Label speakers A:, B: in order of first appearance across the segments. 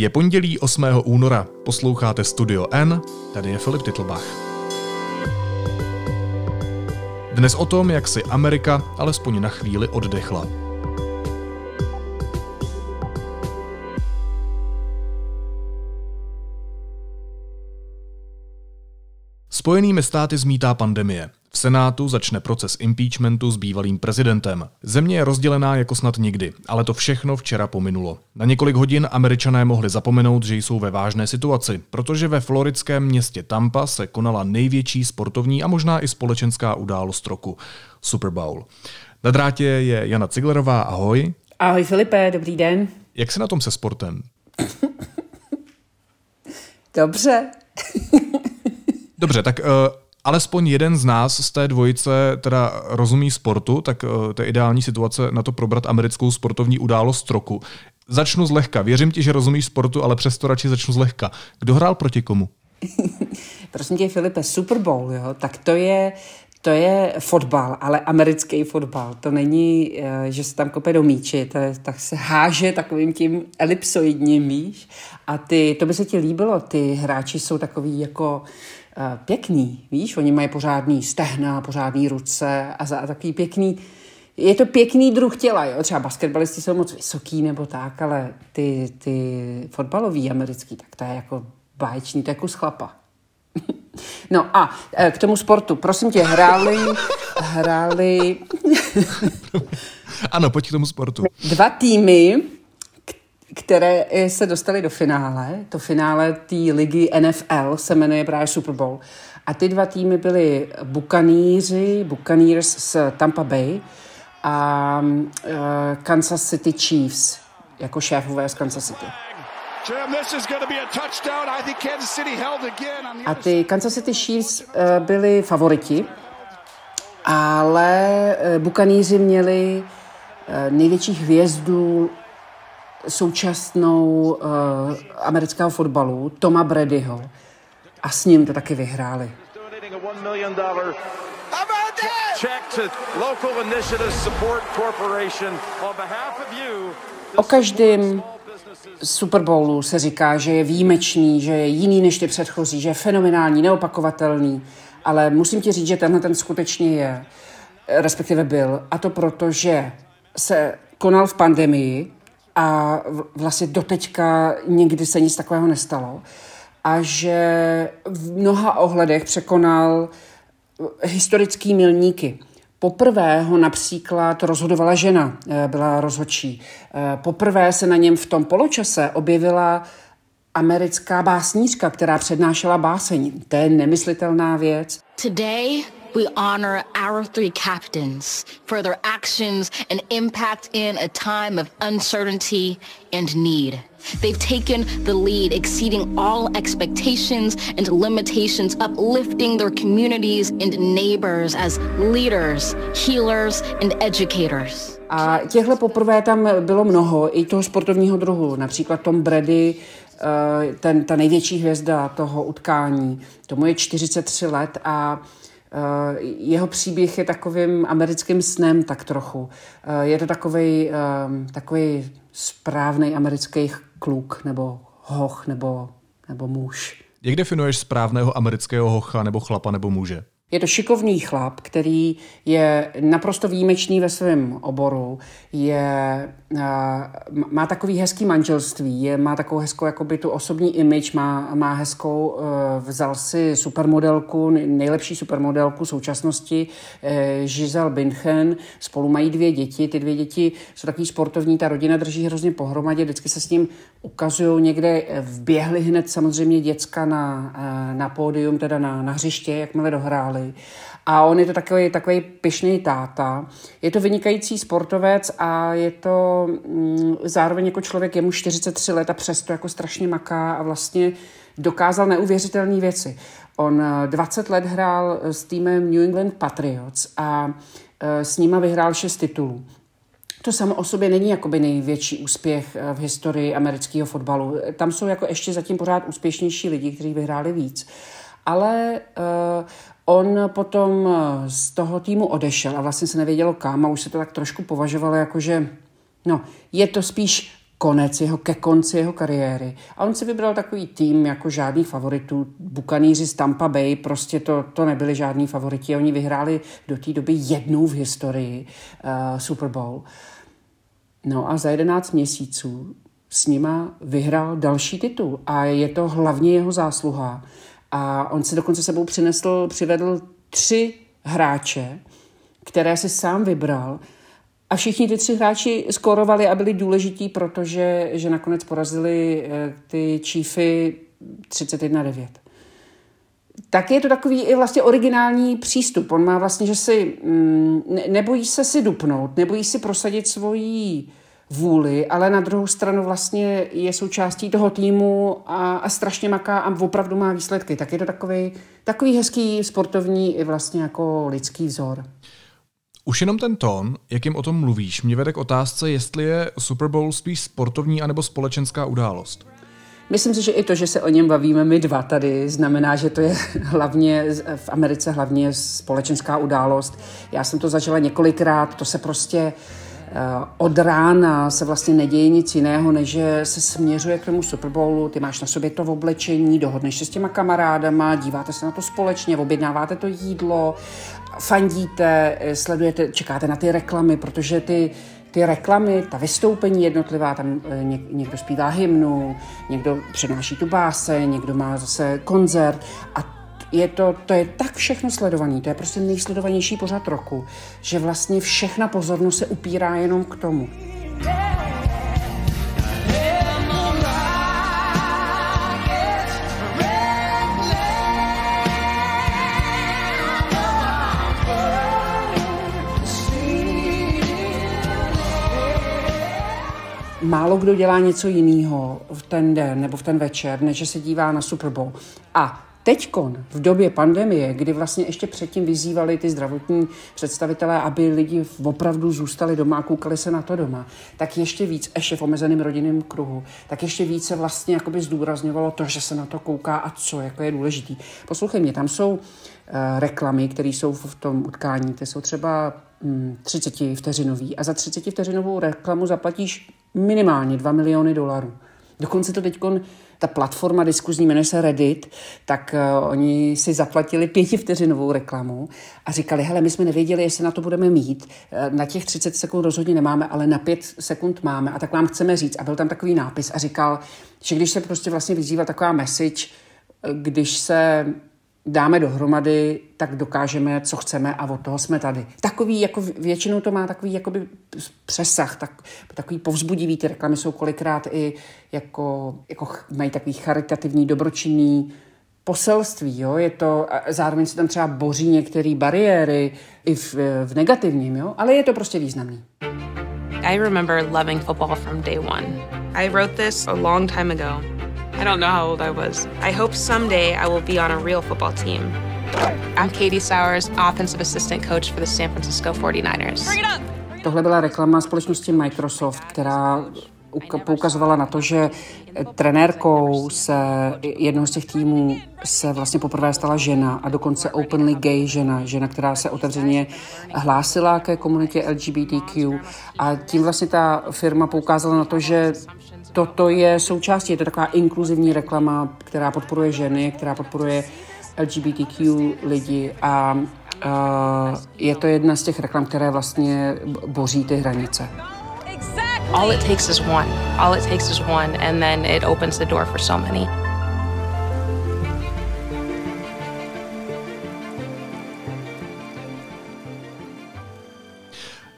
A: Je pondělí 8. února, posloucháte Studio N, tady je Filip Titlbach. Dnes o tom, jak si Amerika alespoň na chvíli oddechla. Spojenými státy zmítá pandemie. V Senátu začne proces impeachmentu s bývalým prezidentem. Země je rozdělená jako snad nikdy, ale to všechno včera pominulo. Na několik hodin američané mohli zapomenout, že jsou ve vážné situaci, protože ve floridském městě Tampa se konala největší sportovní a možná i společenská událost roku – Super Bowl. Na drátě je Jana Ciglerová, ahoj.
B: Ahoj Filipe, dobrý den.
A: Jak se na tom se sportem?
B: Dobře.
A: Dobře, tak uh, alespoň jeden z nás z té dvojice teda rozumí sportu, tak uh, to je ideální situace na to probrat americkou sportovní událost roku. Začnu zlehka. Věřím ti, že rozumíš sportu, ale přesto radši začnu zlehka. Kdo hrál proti komu?
B: Prosím tě, Filipe, Super Bowl, jo? tak to je, to je fotbal, ale americký fotbal. To není, eh, že se tam kope do míči, to je, tak se háže takovým tím elipsoidním, víš. A ty, to by se ti líbilo, ty hráči jsou takový jako pěkný, víš, oni mají pořádný stehna, pořádný ruce a, za, a takový pěkný, je to pěkný druh těla, jo? třeba basketbalisti jsou moc vysoký nebo tak, ale ty, ty fotbalový americký, tak to je jako báječný, to je kus chlapa. No a e, k tomu sportu. Prosím tě, hráli, hráli...
A: ano, pojď k tomu sportu.
B: Dva týmy, které se dostaly do finále. To finále té ligy NFL se jmenuje právě Super Bowl. A ty dva týmy byly Buccaneers, Buccaneers z Tampa Bay a uh, Kansas City Chiefs jako šéfové z Kansas City. A ty Kansas City Chiefs uh, byli favoriti, ale uh, Buccaneers měli největší hvězdu současnou uh, amerického fotbalu, Toma Bradyho. A s ním to taky vyhráli. O každém Super Bowlu se říká, že je výjimečný, že je jiný než ty předchozí, že je fenomenální, neopakovatelný, ale musím ti říct, že tenhle ten skutečně je, respektive byl. A to proto, že se konal v pandemii, a vlastně doteďka nikdy se nic takového nestalo. A že v mnoha ohledech překonal historický milníky. Poprvé ho například rozhodovala žena, eh, byla rozhodčí. Eh, poprvé se na něm v tom poločase objevila americká básnířka, která přednášela báseň. To je nemyslitelná věc.
C: Today we honor our three captains for their actions and impact in a time of uncertainty and need. They've taken the lead, exceeding all expectations and limitations, uplifting their communities and neighbors as leaders, healers, and educators.
B: A těchto poprvé tam bylo mnoho, i toho sportovního druhu, například Tom Brady, eh, ten, ta největší hvězda toho utkání, tomu je 43 let a jeho příběh je takovým americkým snem tak trochu. Eh, je to takový ehm, takový správný americký kluk nebo hoch nebo, nebo muž.
A: Jak definuješ správného amerického hocha nebo chlapa nebo muže?
B: Je to šikovný chlap, který je naprosto výjimečný ve svém oboru, je, má takový hezký manželství, je, má takovou hezkou jakoby tu osobní image, má, má hezkou, e, vzal si supermodelku, nejlepší supermodelku současnosti, e, Giselle Bündchen, spolu mají dvě děti, ty dvě děti jsou takový sportovní, ta rodina drží hrozně pohromadě, vždycky se s ním ukazují někde, vběhli hned samozřejmě děcka na, na pódium, teda na, na hřiště, jakmile dohráli hráli. A on je to takový, takový pyšný táta. Je to vynikající sportovec a je to mm, zároveň jako člověk, je mu 43 let a přesto jako strašně maká a vlastně dokázal neuvěřitelné věci. On 20 eh, let hrál s týmem New England Patriots a eh, s nima vyhrál 6 titulů. To samo o sobě není jakoby největší úspěch eh, v historii amerického fotbalu. Tam jsou jako ještě zatím pořád úspěšnější lidi, kteří vyhráli víc. Ale On potom eh, z toho týmu odešel a vlastně se nevědělo kam a už se to tak trošku považovalo jako, že no, je to spíš konec jeho, ke konci jeho kariéry. A on si vybral takový tým jako žádný favoritů. Bukaníři z Tampa Bay, prostě to, to nebyli žádní favoriti. Oni vyhráli do té doby jednou v historii uh, Super Bowl. No a za 11 měsíců s nima vyhrál další titul a je to hlavně jeho zásluha. A on si dokonce sebou přinesl, přivedl tři hráče, které si sám vybral a všichni ty tři hráči skorovali a byli důležití, protože že nakonec porazili eh, ty Chiefy 31-9. Tak je to takový i vlastně originální přístup. On má vlastně, že si mm, nebojí se si dupnout, nebojí si prosadit svoji vůli, ale na druhou stranu vlastně je součástí toho týmu a, a strašně maká a opravdu má výsledky. Tak je to takový, takový hezký sportovní i vlastně jako lidský vzor.
A: Už jenom ten tón, jakým o tom mluvíš, mě vede k otázce, jestli je Super Bowl spíš sportovní anebo společenská událost.
B: Myslím si, že i to, že se o něm bavíme my dva tady, znamená, že to je hlavně v Americe hlavně společenská událost. Já jsem to zažila několikrát, to se prostě eh, od rána se vlastně neděje nic jiného, než že se směřuje k tomu Super Bowlu, ty máš na sobě to v oblečení, dohodneš se s těma kamarádama, díváte se na to společně, objednáváte to jídlo fandíte, eh, sledujete, čekáte na ty reklamy, protože ty, ty reklamy, ta vystoupení jednotlivá, tam eh, někdo zpívá hymnu, někdo přednáší tu báse, někdo má zase koncert a je to, to je tak všechno sledovaný, to je prostě nejsledovanější pořad roku, že vlastně všechna pozornost se upírá jenom k tomu. málo kdo dělá něco jiného v ten den nebo v ten večer, než se dívá na Super Bowl. A Teďkon, v době pandemie, kdy vlastně ještě předtím vyzývali ty zdravotní představitelé, aby lidi opravdu zůstali doma a koukali se na to doma, tak ještě víc, ještě v omezeném rodinném kruhu, tak ještě více vlastně jakoby zdůrazňovalo to, že se na to kouká a co jako je důležitý. Poslouchej mě, tam jsou uh, reklamy, které jsou v tom utkání, ty jsou třeba 30 hm, vteřinový a za 30 vteřinovou reklamu zaplatíš minimálně 2 miliony dolarů. Dokonce to teď ta platforma diskuzní jmenuje se Reddit, tak uh, oni si zaplatili pětivteřinovou reklamu a říkali, hele, my jsme nevěděli, jestli na to budeme mít. Uh, na těch 30 sekund rozhodně nemáme, ale na 5 sekund máme a tak vám chceme říct. A byl tam takový nápis a říkal, že když se prostě vlastně vyzývá taková message, eh, když se dáme dohromady, tak dokážeme, co chceme a od toho jsme tady. Takový, jako většinou to má takový jakoby přesah, tak, takový povzbudivý, ty reklamy jsou kolikrát i jako, jako mají takový charitativní, dobročinný poselství, jo? je to, zároveň se tam třeba boří některé bariéry i v, v negativním, jo? ale je to prostě významný.
D: I remember loving football from day one. I wrote this a long time ago. I don't know how old I was. I hope someday I will be on a real football team. I'm Katie Sowers, offensive assistant coach for the San Francisco 49ers.
B: Tohle byla reklama společnosti Microsoft, která poukazovala na to, že trenérkou se jednoho z těch týmů se vlastně poprvé stala žena a dokonce openly gay žena, žena, která se otevřeně hlásila ke komunitě LGBTQ a tím vlastně ta firma poukázala na to, že toto je součástí, je to taková inkluzivní reklama, která podporuje ženy, která podporuje LGBTQ lidi a uh, je to jedna z těch reklam, které vlastně boří ty hranice.
D: All it takes is one. All it takes is one and then it opens the door for so many.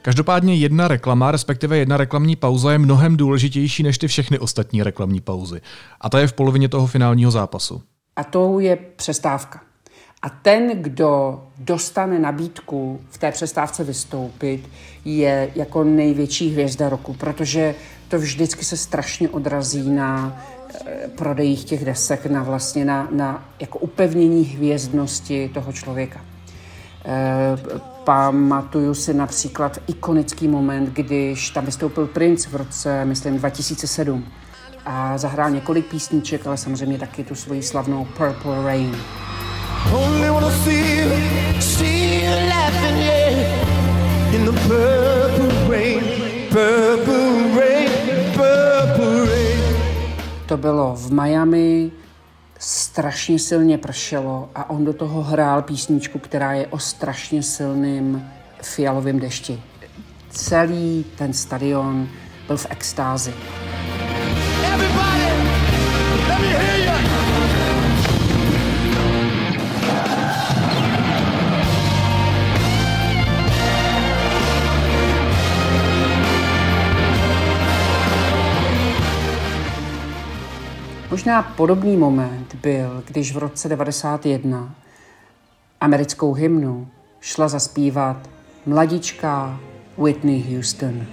A: Každopádně jedna reklama, respektive jedna reklamní pauza je mnohem důležitější než ty všechny ostatní reklamní pauzy. A ta je v polovině toho finálního zápasu.
B: A to je přestávka. A ten, kdo dostane nabídku v té přestávce vystoupit, je jako největší hvězda roku, protože to vždycky se strašně odrazí na eh, prodejích těch desek, na vlastně na, na jako upevnění hvězdnosti toho člověka. Pamatuju si například ikonický moment, když tam vystoupil Prince v roce, myslím, 2007 a zahrál několik písniček, ale samozřejmě taky tu svoji slavnou Purple Rain. Only wanna see you, see you laughing, yeah, in the purple rain, purple rain, purple to bylo v Miami, strašně silně pršelo a on do toho hrál písničku, která je o strašně silným fialovém dešti. Celý ten stadion byl v extázi. Everybody, let me hear Možná podobný moment byl, když v roce 91 americkou hymnu šla zaspívat mladička Whitney Houston.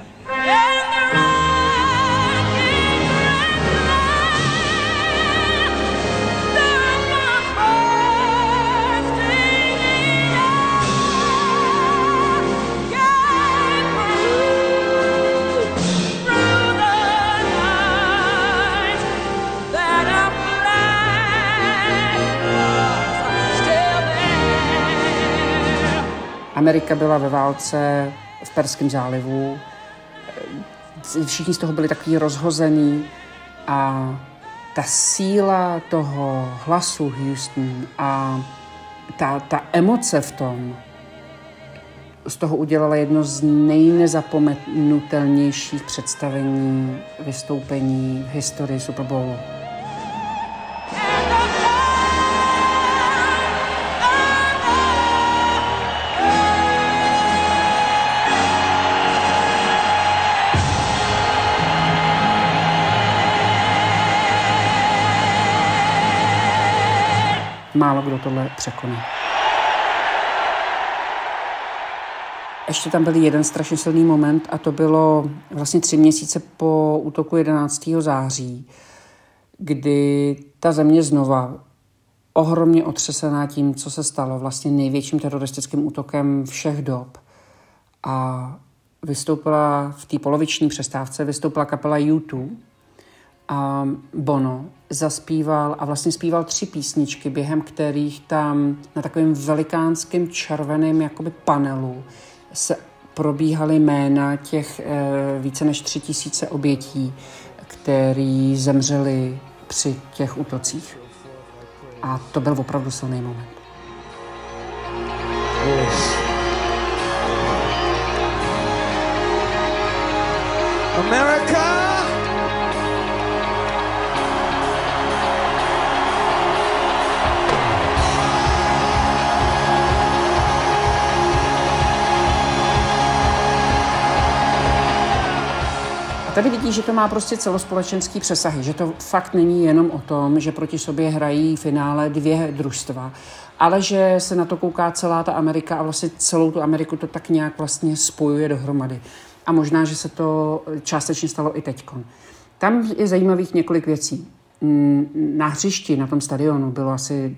B: Amerika byla ve válce v Perském zálivu. Všichni z toho byli takový rozhozený a ta síla toho hlasu Houston a ta, ta emoce v tom z toho udělala jedno z nejnezapomenutelnějších představení, vystoupení v historii Super Bowlu. Málo kdo tohle překoná. Ještě tam byl jeden strašně silný moment a to bylo vlastně tři měsíce po útoku 11. září, kdy ta země znova ohromně otřesená tím, co se stalo, vlastně největším teroristickým útokem všech dob. A vystoupila v té poloviční přestávce, vystoupila kapela U2, a Bono zaspíval a vlastně zpíval tři písničky, během kterých tam na takovém velikánském červeném jakoby panelu se probíhaly jména těch e, více než tři tisíce obětí, který zemřeli při těch útocích. A to byl opravdu silný moment. America! A tady vidí, že to má prostě celospolečenský přesahy, že to fakt není jenom o tom, že proti sobě hrají finále dvě družstva, ale že se na to kouká celá ta Amerika a vlastně celou tu Ameriku to tak nějak vlastně spojuje dohromady. A možná, že se to částečně stalo i teďkon. Tam je zajímavých několik věcí. Mm, na hřišti, na tom stadionu bylo asi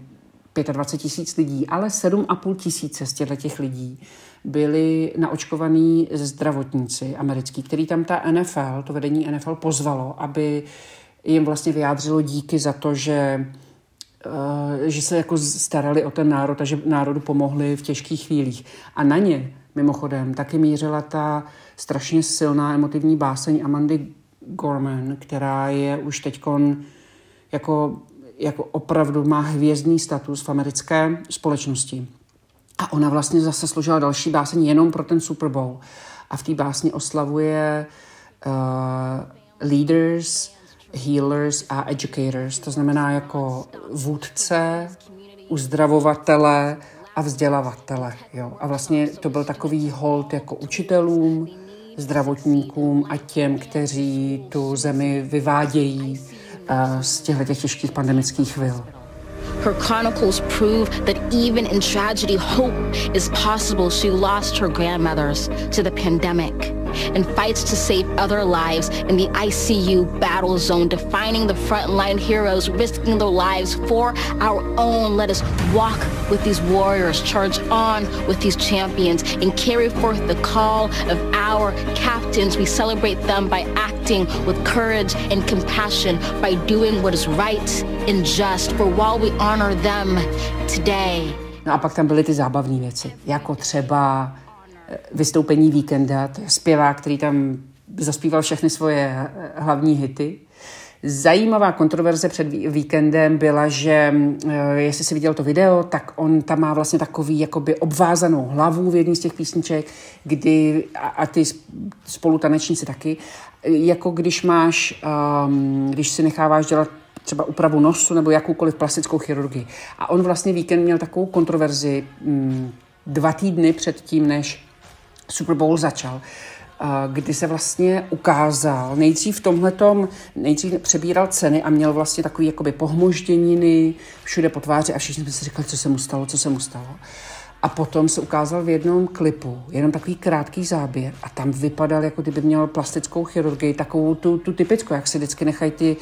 B: 25 tisíc lidí, ale 7,5 tisíce z těch lidí byli naočkovaní zdravotníci americký, který tam ta NFL, to vedení NFL pozvalo, aby jim vlastně vyjádřilo díky za to, že eh, že se jako starali o ten národ a že národu pomohli v těžkých chvílích. A na ně mimochodem taky mířila ta strašně silná emotivní báseň Amandy Gorman, která je už teďkon jako, jako opravdu má hvězdný status v americké společnosti. A ona vlastně zase složila další báseň jenom pro ten Super Bowl. A v té básni oslavuje uh, leaders, healers a educators. To znamená jako vůdce, uzdravovatele a vzdělavatele. Jo. A vlastně to byl takový hold jako učitelům, zdravotníkům a těm, kteří tu zemi vyvádějí z těchto těžkých pandemických chvil.
C: Her chronicles prove that even in tragedy, hope is possible. She lost her grandmothers to the pandemic and fights to save other lives in the ICU battle zone, defining the frontline heroes, risking their lives for our own. Let us walk with these warriors, charge on with these champions, and carry forth the call of our captains. We celebrate them by acting with courage and compassion, by doing what is right and just. For while we honor them today,
B: No a pak tam byly ty zábavné věci, jako třeba vystoupení víkenda, to je zpěvák, který tam zaspíval všechny svoje hlavní hity. Zajímavá kontroverze před víkendem byla, že eh, jestli si viděl to video, tak on tam má vlastně takový jakoby obvázanou hlavu v jedné z těch písniček, kdy, a, a ty spolutanečníci taky, jako když máš, um, když si necháváš dělat třeba úpravu nosu nebo jakoukoliv plastickou chirurgii. A on vlastně víkend měl takovou kontroverzi um, dva týdny před tím, než Super Bowl začal, kdy se vlastně ukázal, nejdřív v tomhletom, nejdřív přebíral ceny a měl vlastně takový jakoby pohmožděniny všude po tváři a všichni jsme si říkali, co se mu stalo, co se mu stalo. A potom se ukázal v jednom klipu, jenom takový krátký záběr a tam vypadal, jako kdyby měl plastickou chirurgii, takovou tu, tu typickou, jak si vždycky nechají ty,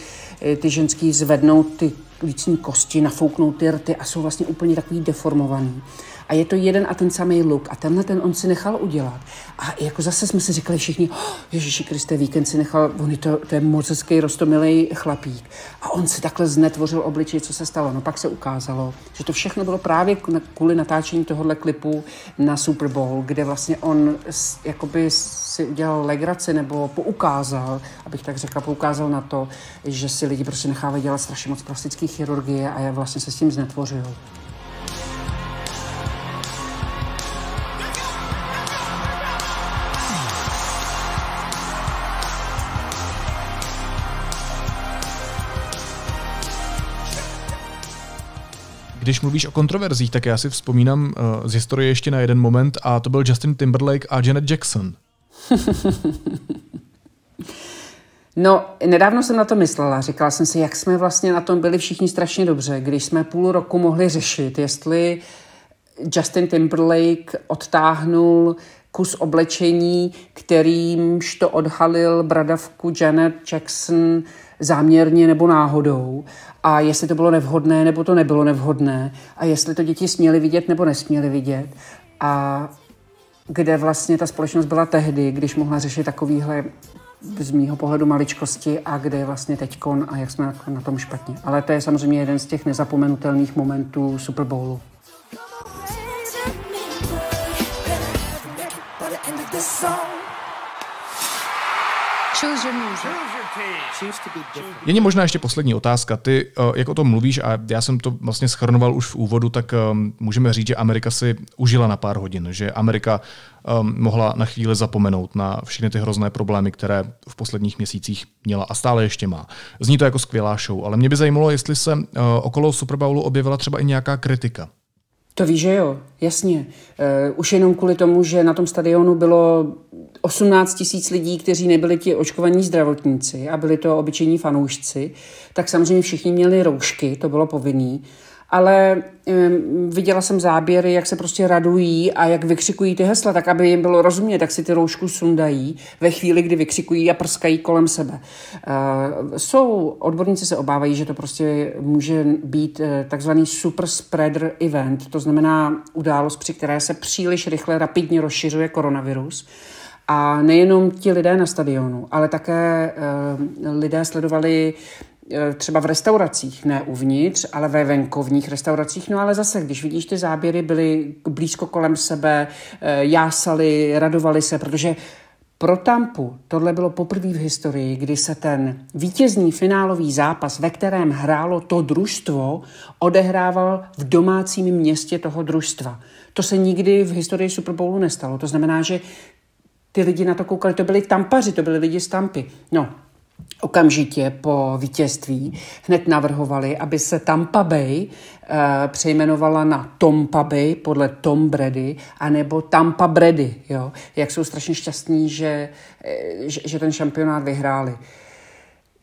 B: ty ženský zvednout ty lícní kosti, nafouknout ty rty a jsou vlastně úplně takový deformovaný a je to jeden a ten samý look a tenhle ten on si nechal udělat. A jako zase jsme si říkali všichni, oh, Ježíši Kriste, víkend si nechal, on je to, to je moc hezký rostomilý chlapík. A on si takhle znetvořil obličej, co se stalo. No pak se ukázalo, že to všechno bylo právě kvůli natáčení tohohle klipu na Super Bowl, kde vlastně on jakoby si udělal legraci nebo poukázal, abych tak řekla, poukázal na to, že si lidi prostě nechávají dělat strašně moc plastické chirurgie a je vlastně se s tím znetvořil.
A: Když mluvíš o kontroverzích, tak já si vzpomínám uh, z historie ještě na jeden moment a to byl Justin Timberlake a Janet Jackson.
B: No, nedávno jsem na to myslela. Říkala jsem si, jak jsme vlastně na tom byli všichni strašně dobře, když jsme půl roku mohli řešit, jestli Justin Timberlake odtáhnul kus oblečení, kterýmž to odhalil bradavku Janet Jackson záměrně nebo náhodou a jestli to bylo nevhodné nebo to nebylo nevhodné a jestli to děti směly vidět nebo nesměly vidět a kde vlastně ta společnost byla tehdy, když mohla řešit takovýhle z mýho pohledu maličkosti a kde je vlastně teďkon a jak jsme na tom špatně. Ale to je samozřejmě jeden z těch nezapomenutelných momentů Super Bowlu.
A: Choose your music. Není možná ještě poslední otázka. Ty, eh, jak o tom mluvíš, a já jsem to vlastně schrnoval už v úvodu, tak um, můžeme říct, že Amerika si užila na pár hodin, že Amerika um, mohla na chvíli zapomenout na všechny ty hrozné problémy, které v posledních měsících měla a stále ještě má. Zní to jako skvělá show, ale mě by zajímalo, jestli se okolo Super Bowlu objevila třeba i nějaká kritika.
B: To víš, že jo, jasně. Uh, už jenom kvůli tomu, že na tom stadionu bylo 18 tisíc lidí, kteří nebyli ti očkovaní zdravotníci a byli to obyčejní fanoušci, tak samozřejmě všichni měli roušky, to bylo povinný ale um, viděla jsem záběry, jak se prostě radují a jak vykřikují ty hesla, tak aby jim bylo rozumět, tak si ty roušku sundají ve chvíli, kdy vykřikují a prskají kolem sebe. Uh, jsou, odborníci se obávají, že to prostě může být uh, takzvaný super spreader event, to znamená událost, při které se příliš rychle, rapidně rozšiřuje koronavirus. A nejenom ti lidé na stadionu, ale také uh, lidé sledovali Eh, třeba v restauracích, ne uvnitř, ale ve venkovních restauracích. No ale zase, když vidíš ty záběry, byly blízko kolem sebe, eh, jásali, radovali se, protože pro Tampu tohle bylo poprvé v historii, kdy se ten vítězný finálový zápas, ve kterém hrálo to družstvo, odehrával v domácím městě toho družstva. To se nikdy v historii Super Bowlu nestalo. To znamená, že ty lidi na to koukali, to byli tampaři, to byli lidi z Tampy. No, okamžitě po vítězství hned navrhovali, aby se Tampa Bay uh, přejmenovala na Tompa Bay podle Tom Brady, anebo Tampa Brady, jo? jak jsou strašně šťastní, že, eh, že, že ten šampionát vyhráli.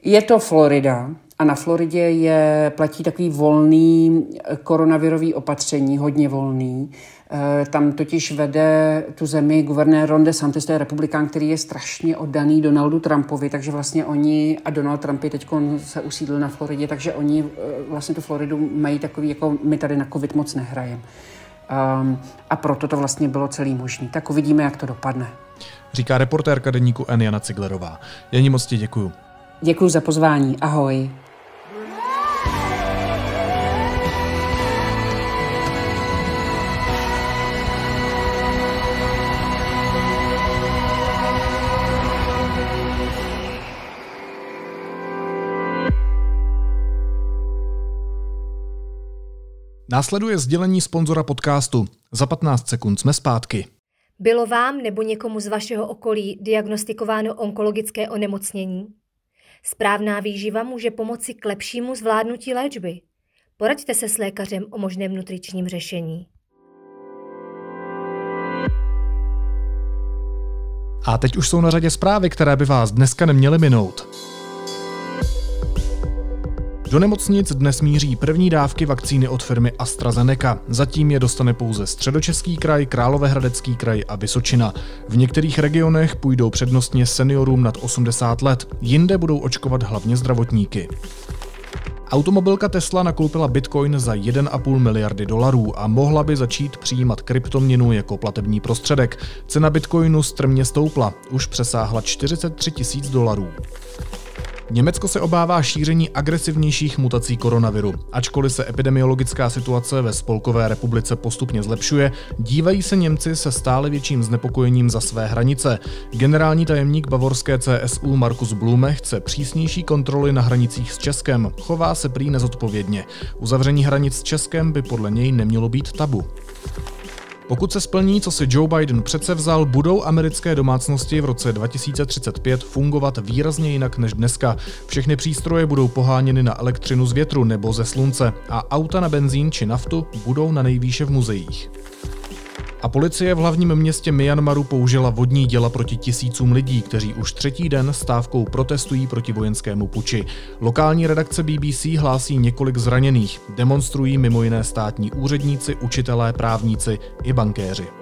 B: Je to Florida a na Floridě je, platí takový volný koronavirový opatření, hodně volný. Eh, tam totiž vede tu zemi guvernér Ron DeSantis, to je republikán, který je strašně oddaný Donaldu Trumpovi, takže vlastně oni, a Donald Trump je teď se usídl na Floridě, takže oni eh, vlastně tu Floridu mají takový, jako my tady na covid moc nehrajeme. Um, a proto to vlastně bylo celý možný. Tak uvidíme, jak to dopadne.
A: Říká reportérka deníku N. Jana Ciglerová. Jení moc ti děkuju.
B: Děkuji za pozvání. Ahoj.
A: Následuje sdělení sponzora podcastu. Za 15 sekund jsme zpátky.
E: Bylo vám nebo někomu z vašeho okolí diagnostikováno onkologické onemocnění? Správná výživa může pomoci k lepšímu zvládnutí léčby. Poraďte se s lékařem o možném nutričním řešení.
A: A teď už jsou na řadě zprávy, které by vás dneska neměly minout. Do nemocnic dnes míří první dávky vakcíny od firmy AstraZeneca. Zatím je dostane pouze Středočeský kraj, Královéhradecký kraj a Vysočina. V některých regionech půjdou přednostně seniorům nad 80 let, jinde budou očkovat hlavně zdravotníky. Automobilka Tesla nakoupila bitcoin za 1,5 miliardy dolarů a mohla by začít přijímat kryptoměnu jako platební prostředek. Cena bitcoinu strmě stoupla, už přesáhla 43 tisíc dolarů. Německo se obává šíření agresivnějších mutací koronaviru. Ačkoliv se epidemiologická situace ve Spolkové republice postupně zlepšuje, dívají se Němci se stále větším znepokojením za své hranice. Generální tajemník bavorské CSU Markus Blume chce přísnější kontroly na hranicích s Českem. Chová se prý nezodpovědně. Uzavření hranic s Českem by podle něj nemělo být tabu. Pokud se splní, co si Joe Biden přece vzal, budou americké domácnosti v roce 2035 fungovat výrazně jinak než dneska. Všechny přístroje budou poháněny na elektřinu z větru nebo ze slunce a auta na benzín či naftu budou na nejvýše v muzeích. A policie v hlavním městě Myanmaru použila vodní děla proti tisícům lidí, kteří už třetí den stávkou protestují proti vojenskému puči. Lokální redakce BBC hlásí několik zraněných. Demonstrují mimo jiné státní úředníci, učitelé, právníci i bankéři.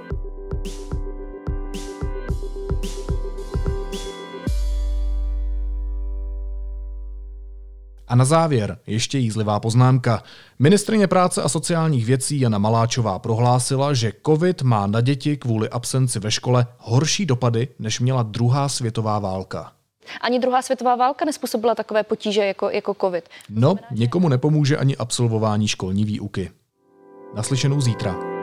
A: A na závěr ještě jízlivá poznámka. Ministrině práce a sociálních věcí Jana Maláčová prohlásila, že COVID má na děti kvůli absenci ve škole horší dopady, než měla druhá světová válka.
F: Ani druhá světová válka nespůsobila takové potíže jako, jako COVID.
A: No, někomu nepomůže ani absolvování školní výuky. Naslyšenou zítra.